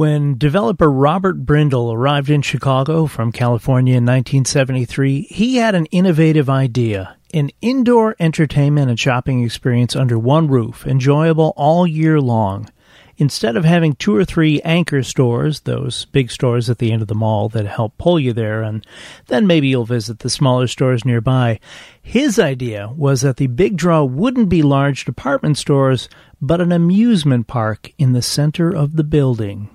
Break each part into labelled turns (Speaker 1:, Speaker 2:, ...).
Speaker 1: When developer Robert Brindle arrived in Chicago from California in 1973, he had an innovative idea an indoor entertainment and shopping experience under one roof, enjoyable all year long. Instead of having two or three anchor stores, those big stores at the end of the mall that help pull you there, and then maybe you'll visit the smaller stores nearby, his idea was that the big draw wouldn't be large department stores, but an amusement park in the center of the building.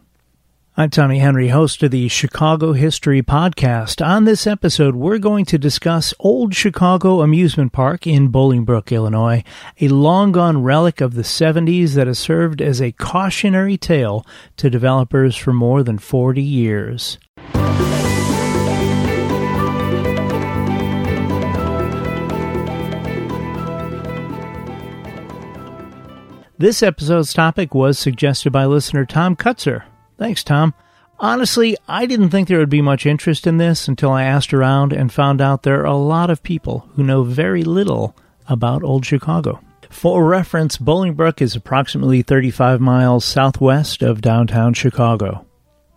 Speaker 1: I'm Tommy Henry, host of the Chicago History Podcast. On this episode, we're going to discuss Old Chicago Amusement Park in Bolingbrook, Illinois, a long gone relic of the 70s that has served as a cautionary tale to developers for more than 40 years. This episode's topic was suggested by listener Tom Kutzer. Thanks, Tom. Honestly, I didn't think there would be much interest in this until I asked around and found out there are a lot of people who know very little about Old Chicago. For reference, Bolingbrook is approximately 35 miles southwest of downtown Chicago.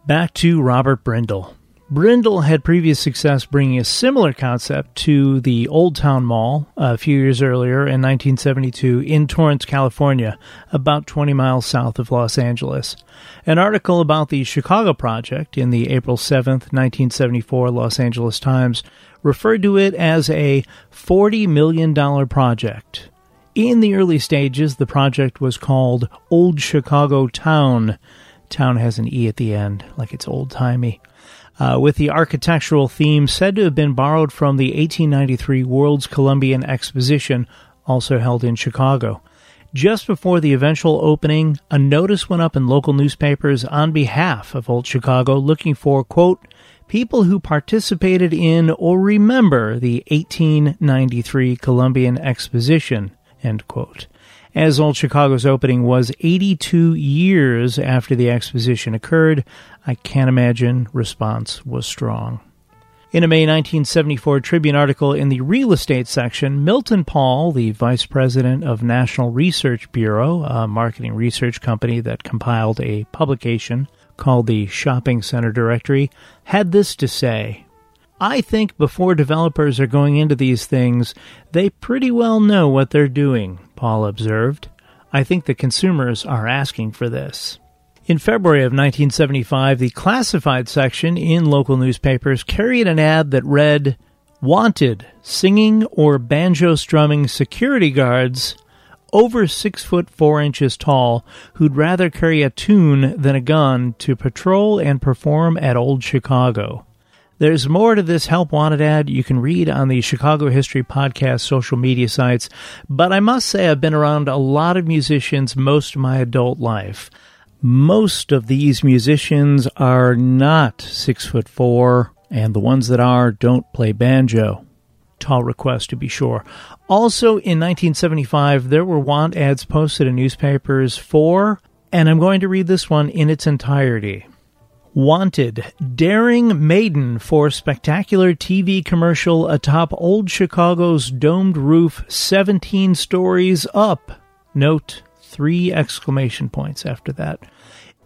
Speaker 1: Back to Robert Brindle. Brindle had previous success bringing a similar concept to the Old Town Mall uh, a few years earlier in 1972 in Torrance, California, about 20 miles south of Los Angeles. An article about the Chicago project in the April 7, 1974 Los Angeles Times referred to it as a $40 million project. In the early stages, the project was called Old Chicago Towne. Town has an E at the end, like it's old timey uh, with the architectural theme said to have been borrowed from the 1893 World's Columbian Exposition, also held in Chicago. Just before the eventual opening, a notice went up in local newspapers on behalf of Old Chicago looking for, quote, people who participated in or remember the 1893 Columbian Exposition, end quote as Old Chicago's opening was 82 years after the exposition occurred, I can't imagine response was strong. In a May 1974 Tribune article in the real estate section, Milton Paul, the vice president of National Research Bureau, a marketing research company that compiled a publication called the Shopping Center Directory, had this to say I think before developers are going into these things, they pretty well know what they're doing, Paul observed. I think the consumers are asking for this. In February of 1975, the classified section in local newspapers carried an ad that read, Wanted singing or banjo strumming security guards over six foot four inches tall who'd rather carry a tune than a gun to patrol and perform at Old Chicago. There's more to this Help Wanted ad you can read on the Chicago History Podcast social media sites, but I must say I've been around a lot of musicians most of my adult life. Most of these musicians are not six foot four, and the ones that are don't play banjo. Tall request to be sure. Also in 1975, there were want ads posted in newspapers for, and I'm going to read this one in its entirety. Wanted Daring Maiden for spectacular TV commercial atop Old Chicago's domed roof 17 stories up. Note three exclamation points after that.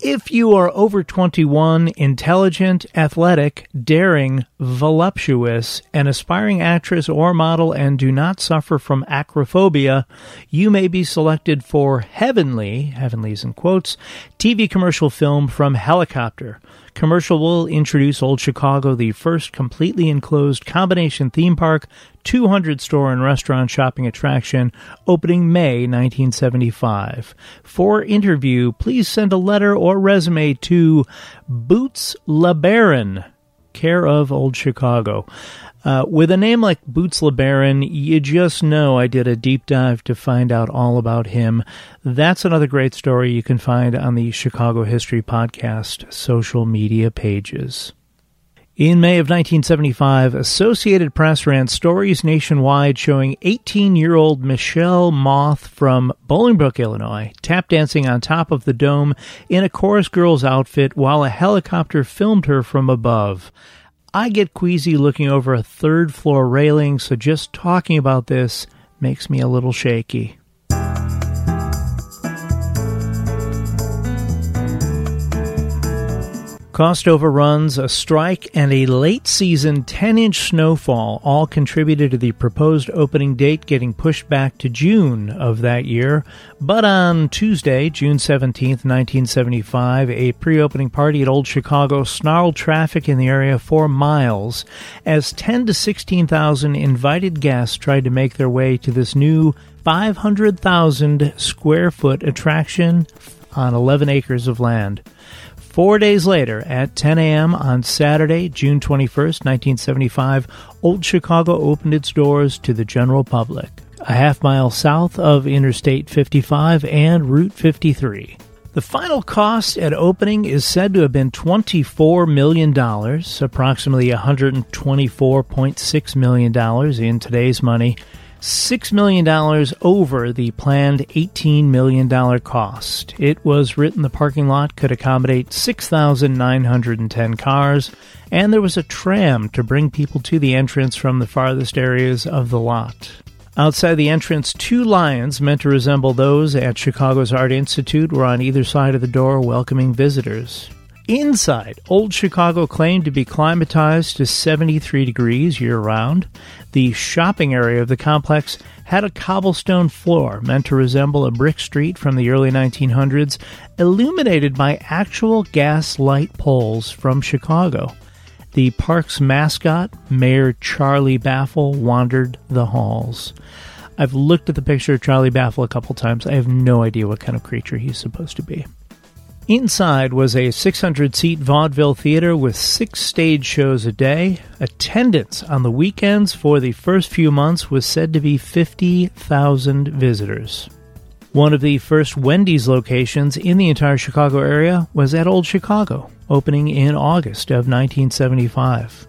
Speaker 1: If you are over 21, intelligent, athletic, daring, voluptuous, an aspiring actress or model, and do not suffer from acrophobia, you may be selected for Heavenly, Heavenly's in quotes, TV commercial film from Helicopter. Commercial will introduce Old Chicago, the first completely enclosed combination theme park, 200 store and restaurant shopping attraction, opening May 1975. For interview, please send a letter or resume to Boots LeBaron, care of Old Chicago. Uh, with a name like Boots LeBaron, you just know I did a deep dive to find out all about him. That's another great story you can find on the Chicago History Podcast social media pages. In May of 1975, Associated Press ran stories nationwide showing 18 year old Michelle Moth from Bolingbrook, Illinois, tap dancing on top of the dome in a chorus girl's outfit while a helicopter filmed her from above. I get queasy looking over a third floor railing, so just talking about this makes me a little shaky. Cost overruns, a strike, and a late season 10 inch snowfall all contributed to the proposed opening date getting pushed back to June of that year. But on Tuesday, June 17, 1975, a pre opening party at Old Chicago snarled traffic in the area for miles as 10 to 16,000 invited guests tried to make their way to this new 500,000 square foot attraction on 11 acres of land. Four days later, at 10 a.m. on Saturday, June 21st, 1975, Old Chicago opened its doors to the general public, a half mile south of Interstate 55 and Route 53. The final cost at opening is said to have been $24 million, approximately $124.6 million in today's money. $6 million over the planned $18 million cost. It was written the parking lot could accommodate 6,910 cars, and there was a tram to bring people to the entrance from the farthest areas of the lot. Outside the entrance, two lions meant to resemble those at Chicago's Art Institute were on either side of the door welcoming visitors. Inside, Old Chicago claimed to be climatized to 73 degrees year round. The shopping area of the complex had a cobblestone floor meant to resemble a brick street from the early 1900s, illuminated by actual gas light poles from Chicago. The park's mascot, Mayor Charlie Baffle, wandered the halls. I've looked at the picture of Charlie Baffle a couple times. I have no idea what kind of creature he's supposed to be. Inside was a 600 seat vaudeville theater with six stage shows a day. Attendance on the weekends for the first few months was said to be 50,000 visitors. One of the first Wendy's locations in the entire Chicago area was at Old Chicago, opening in August of 1975.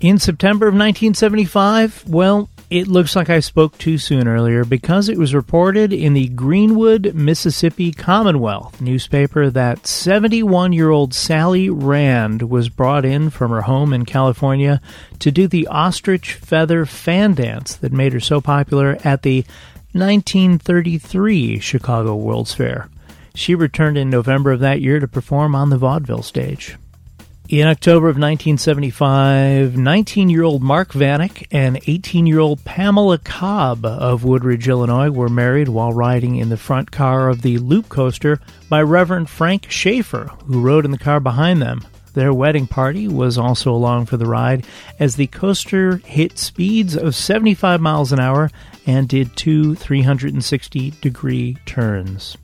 Speaker 1: In September of 1975, well, it looks like I spoke too soon earlier because it was reported in the Greenwood, Mississippi Commonwealth newspaper that 71 year old Sally Rand was brought in from her home in California to do the ostrich feather fan dance that made her so popular at the 1933 Chicago World's Fair. She returned in November of that year to perform on the vaudeville stage. In October of 1975, 19 year old Mark Vanek and 18 year old Pamela Cobb of Woodridge, Illinois were married while riding in the front car of the Loop Coaster by Reverend Frank Schaefer, who rode in the car behind them. Their wedding party was also along for the ride as the coaster hit speeds of 75 miles an hour and did two 360 degree turns.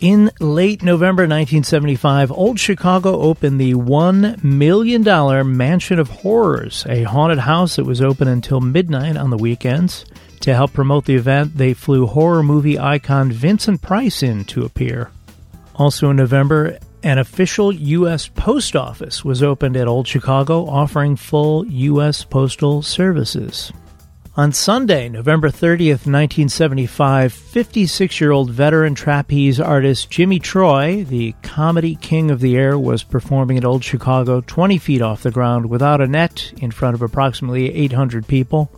Speaker 1: In late November 1975, Old Chicago opened the $1 million Mansion of Horrors, a haunted house that was open until midnight on the weekends. To help promote the event, they flew horror movie icon Vincent Price in to appear. Also in November, an official U.S. post office was opened at Old Chicago offering full U.S. postal services. On Sunday, November 30th, 1975, 56 year old veteran trapeze artist Jimmy Troy, the comedy king of the air, was performing at Old Chicago 20 feet off the ground without a net in front of approximately 800 people.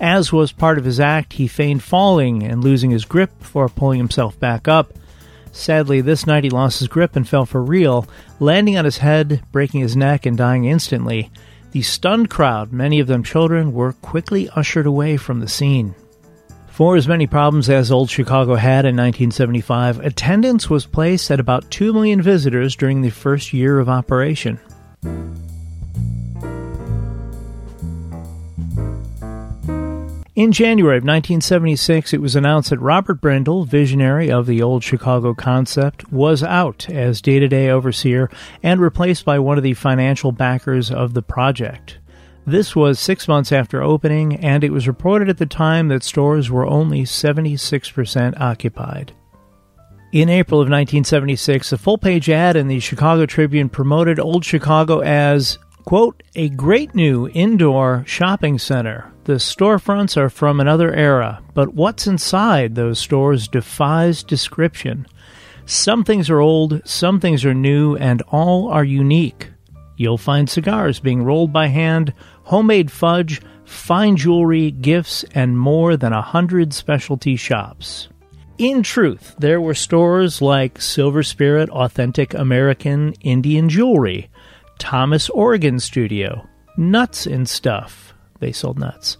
Speaker 1: As was part of his act, he feigned falling and losing his grip before pulling himself back up. Sadly, this night he lost his grip and fell for real, landing on his head, breaking his neck, and dying instantly. The stunned crowd, many of them children, were quickly ushered away from the scene. For as many problems as Old Chicago had in 1975, attendance was placed at about 2 million visitors during the first year of operation. In January of 1976, it was announced that Robert Brindle, visionary of the old Chicago concept, was out as day to day overseer and replaced by one of the financial backers of the project. This was six months after opening, and it was reported at the time that stores were only 76% occupied. In April of 1976, a full page ad in the Chicago Tribune promoted Old Chicago as, quote, a great new indoor shopping center the storefronts are from another era, but what's inside those stores defies description. Some things are old, some things are new, and all are unique. You'll find cigars being rolled by hand, homemade fudge, fine jewelry, gifts, and more than a hundred specialty shops. In truth, there were stores like Silver Spirit Authentic American Indian Jewelry, Thomas Organ Studio, Nuts and Stuff. They sold nuts.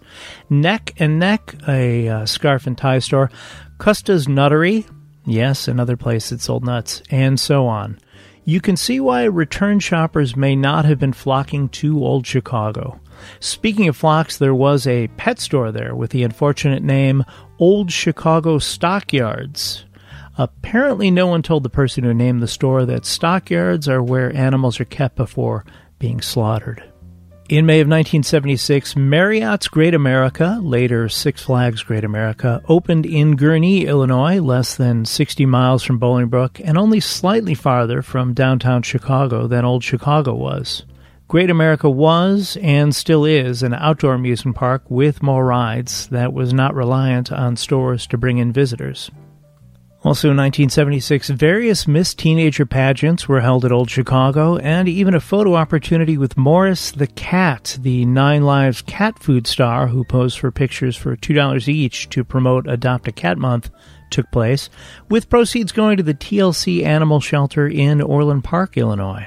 Speaker 1: Neck and Neck, a uh, scarf and tie store, Custa's Nuttery, yes, another place that sold nuts, and so on. You can see why return shoppers may not have been flocking to Old Chicago. Speaking of flocks, there was a pet store there with the unfortunate name Old Chicago Stockyards. Apparently, no one told the person who named the store that stockyards are where animals are kept before being slaughtered. In May of 1976, Marriott's Great America, later Six Flags Great America, opened in Gurnee, Illinois, less than 60 miles from Bolingbrook and only slightly farther from downtown Chicago than Old Chicago was. Great America was and still is an outdoor amusement park with more rides that was not reliant on stores to bring in visitors. Also in 1976, various Miss Teenager pageants were held at Old Chicago, and even a photo opportunity with Morris the Cat, the Nine Lives cat food star who posed for pictures for $2 each to promote Adopt a Cat Month, took place, with proceeds going to the TLC Animal Shelter in Orland Park, Illinois.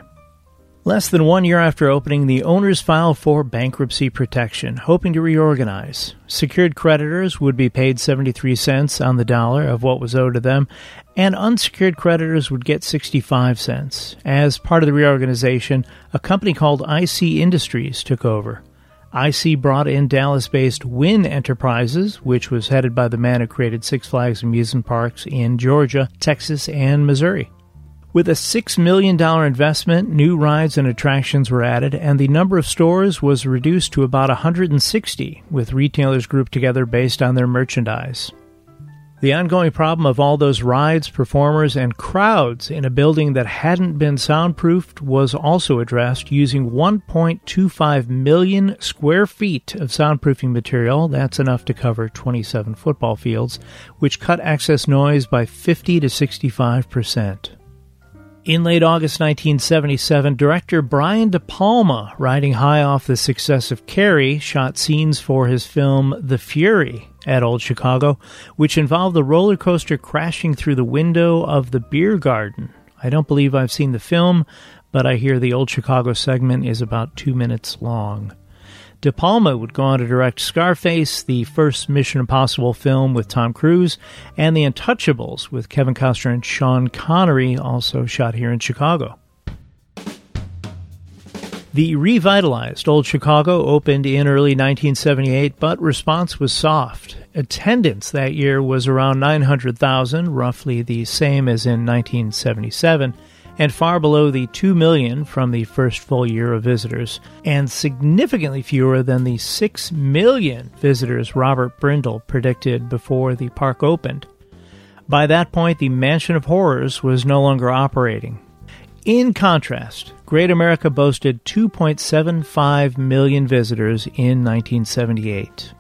Speaker 1: Less than one year after opening, the owners filed for bankruptcy protection, hoping to reorganize. Secured creditors would be paid 73 cents on the dollar of what was owed to them, and unsecured creditors would get 65 cents. As part of the reorganization, a company called IC Industries took over. IC brought in Dallas based Wynne Enterprises, which was headed by the man who created Six Flags amusement parks in Georgia, Texas, and Missouri. With a $6 million investment, new rides and attractions were added, and the number of stores was reduced to about 160, with retailers grouped together based on their merchandise. The ongoing problem of all those rides, performers, and crowds in a building that hadn't been soundproofed was also addressed using 1.25 million square feet of soundproofing material. That's enough to cover 27 football fields, which cut excess noise by 50 to 65 percent. In late August 1977, director Brian De Palma, riding high off the success of Carrie, shot scenes for his film The Fury at Old Chicago, which involved the roller coaster crashing through the window of the beer garden. I don't believe I've seen the film, but I hear the Old Chicago segment is about two minutes long. De Palma would go on to direct Scarface, the first Mission Impossible film with Tom Cruise, and The Untouchables with Kevin Costner and Sean Connery, also shot here in Chicago. The revitalized Old Chicago opened in early 1978, but response was soft. Attendance that year was around 900,000, roughly the same as in 1977 and far below the 2 million from the first full year of visitors, and significantly fewer than the 6 million visitors Robert Brindle predicted before the park opened. By that point, the Mansion of Horrors was no longer operating. In contrast, Great America boasted 2.75 million visitors in 1978.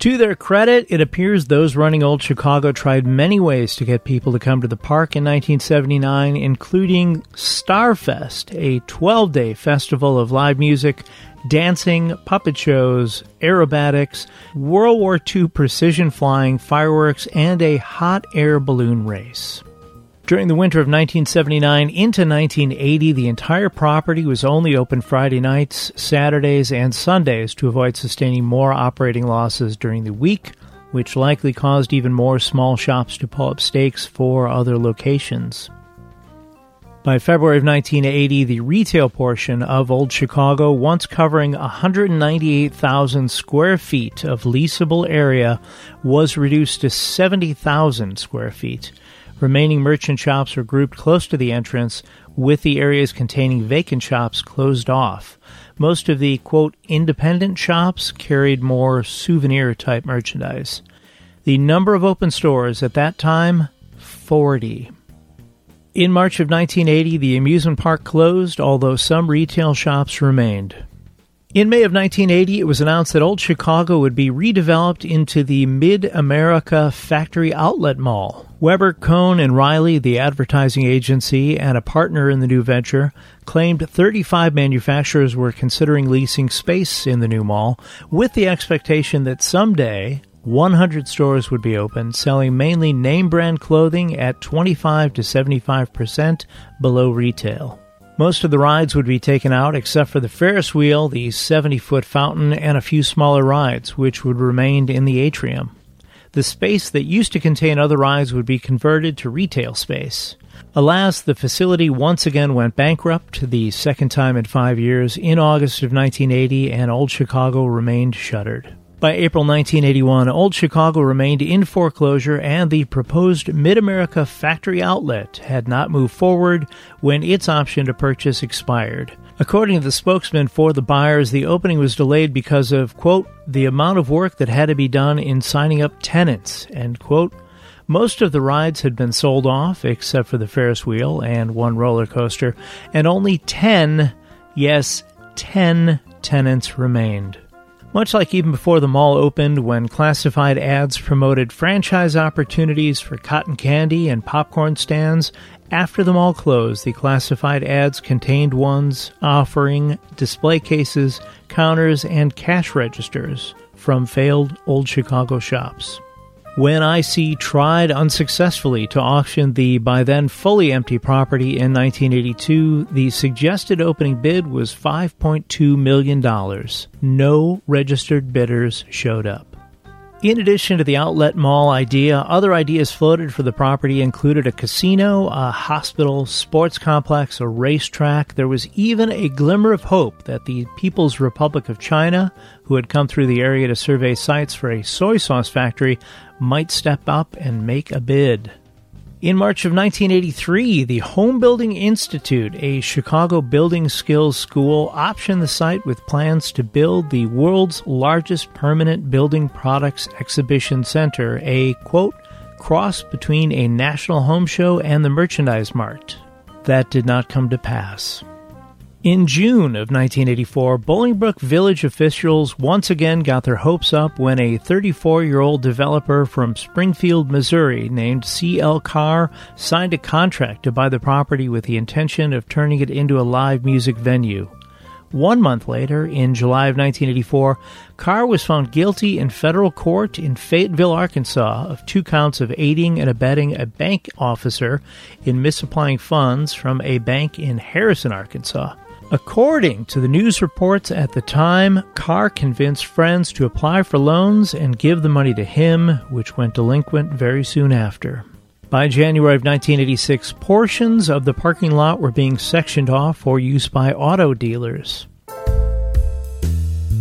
Speaker 1: To their credit, it appears those running Old Chicago tried many ways to get people to come to the park in 1979, including Starfest, a 12 day festival of live music, dancing, puppet shows, aerobatics, World War II precision flying, fireworks, and a hot air balloon race. During the winter of 1979 into 1980, the entire property was only open Friday nights, Saturdays, and Sundays to avoid sustaining more operating losses during the week, which likely caused even more small shops to pull up stakes for other locations. By February of 1980, the retail portion of Old Chicago, once covering 198,000 square feet of leasable area, was reduced to 70,000 square feet. Remaining merchant shops were grouped close to the entrance, with the areas containing vacant shops closed off. Most of the, quote, independent shops carried more souvenir type merchandise. The number of open stores at that time, 40. In March of 1980, the amusement park closed, although some retail shops remained. In May of 1980, it was announced that Old Chicago would be redeveloped into the Mid America Factory Outlet Mall. Weber, Cohn, and Riley, the advertising agency and a partner in the new venture, claimed 35 manufacturers were considering leasing space in the new mall, with the expectation that someday 100 stores would be open, selling mainly name brand clothing at 25 to 75% below retail. Most of the rides would be taken out except for the Ferris wheel, the 70 foot fountain, and a few smaller rides, which would remain in the atrium. The space that used to contain other rides would be converted to retail space. Alas, the facility once again went bankrupt, the second time in five years, in August of 1980, and Old Chicago remained shuttered. By April 1981, Old Chicago remained in foreclosure and the proposed Mid America factory outlet had not moved forward when its option to purchase expired. According to the spokesman for the buyers, the opening was delayed because of, quote, the amount of work that had to be done in signing up tenants, end quote. Most of the rides had been sold off, except for the Ferris wheel and one roller coaster, and only 10, yes, 10 tenants remained. Much like even before the mall opened, when classified ads promoted franchise opportunities for cotton candy and popcorn stands, after the mall closed, the classified ads contained ones offering display cases, counters, and cash registers from failed old Chicago shops. When IC tried unsuccessfully to auction the by then fully empty property in 1982, the suggested opening bid was $5.2 million. No registered bidders showed up. In addition to the outlet mall idea, other ideas floated for the property included a casino, a hospital, sports complex, a racetrack. There was even a glimmer of hope that the People's Republic of China, who had come through the area to survey sites for a soy sauce factory, might step up and make a bid. In March of 1983, the Home Building Institute, a Chicago building skills school, optioned the site with plans to build the world's largest permanent building products exhibition center, a quote, cross between a national home show and the merchandise mart. That did not come to pass. In June of 1984, Bolingbrook Village officials once again got their hopes up when a 34 year old developer from Springfield, Missouri, named C.L. Carr, signed a contract to buy the property with the intention of turning it into a live music venue. One month later, in July of 1984, Carr was found guilty in federal court in Fayetteville, Arkansas, of two counts of aiding and abetting a bank officer in misapplying funds from a bank in Harrison, Arkansas. According to the news reports at the time, Carr convinced friends to apply for loans and give the money to him, which went delinquent very soon after. By January of 1986, portions of the parking lot were being sectioned off for use by auto dealers.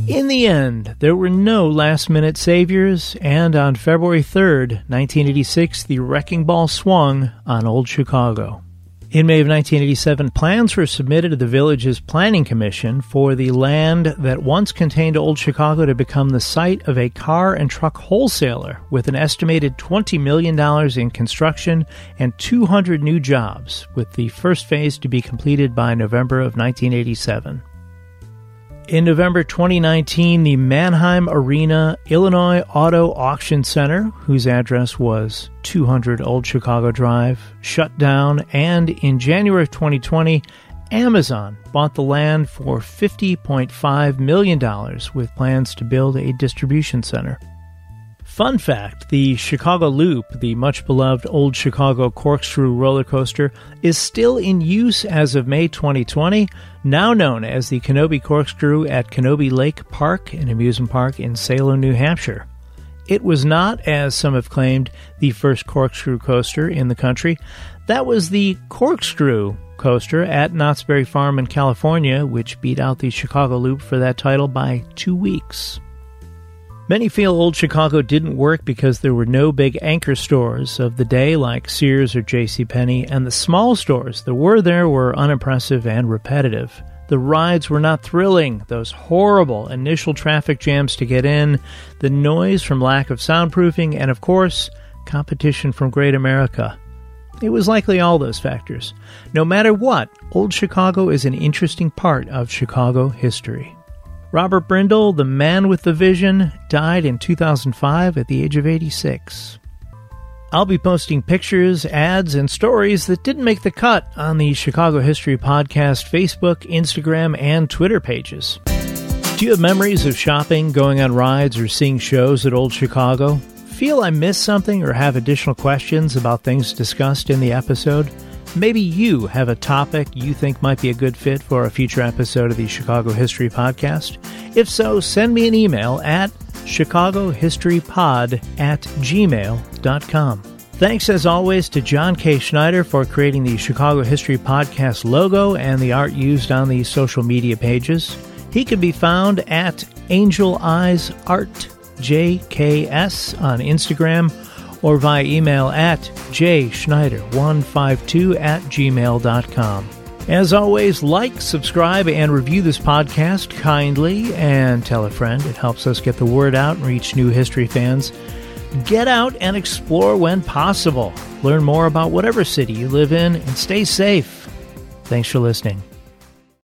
Speaker 1: In the end, there were no last minute saviors, and on February 3rd, 1986, the wrecking ball swung on Old Chicago. In May of 1987, plans were submitted to the village's planning commission for the land that once contained Old Chicago to become the site of a car and truck wholesaler with an estimated $20 million in construction and 200 new jobs, with the first phase to be completed by November of 1987. In November 2019, the Manheim Arena Illinois Auto Auction Center, whose address was 200 Old Chicago Drive, shut down, and in January of 2020, Amazon bought the land for $50.5 million with plans to build a distribution center. Fun fact the Chicago Loop, the much beloved old Chicago corkscrew roller coaster, is still in use as of May 2020, now known as the Canobie Corkscrew at Canobie Lake Park, an amusement park in Salem, New Hampshire. It was not, as some have claimed, the first corkscrew coaster in the country. That was the Corkscrew coaster at Knott's Berry Farm in California, which beat out the Chicago Loop for that title by two weeks. Many feel Old Chicago didn't work because there were no big anchor stores of the day like Sears or J.C. Penney, and the small stores that were there were unimpressive and repetitive. The rides were not thrilling, those horrible initial traffic jams to get in, the noise from lack of soundproofing, and of course, competition from Great America. It was likely all those factors. No matter what, Old Chicago is an interesting part of Chicago history. Robert Brindle, the man with the vision, died in 2005 at the age of 86. I'll be posting pictures, ads, and stories that didn't make the cut on the Chicago History Podcast Facebook, Instagram, and Twitter pages. Do you have memories of shopping, going on rides, or seeing shows at Old Chicago? Feel I missed something or have additional questions about things discussed in the episode? Maybe you have a topic you think might be a good fit for a future episode of the Chicago History Podcast. If so, send me an email at chicagohistorypod at gmail.com. Thanks as always to John K. Schneider for creating the Chicago History Podcast logo and the art used on the social media pages. He can be found at Angel Eyes Art JKS on Instagram or via email at jschneider152 at gmail.com. As always, like, subscribe, and review this podcast kindly and tell a friend. It helps us get the word out and reach new history fans. Get out and explore when possible. Learn more about whatever city you live in and stay safe. Thanks for listening.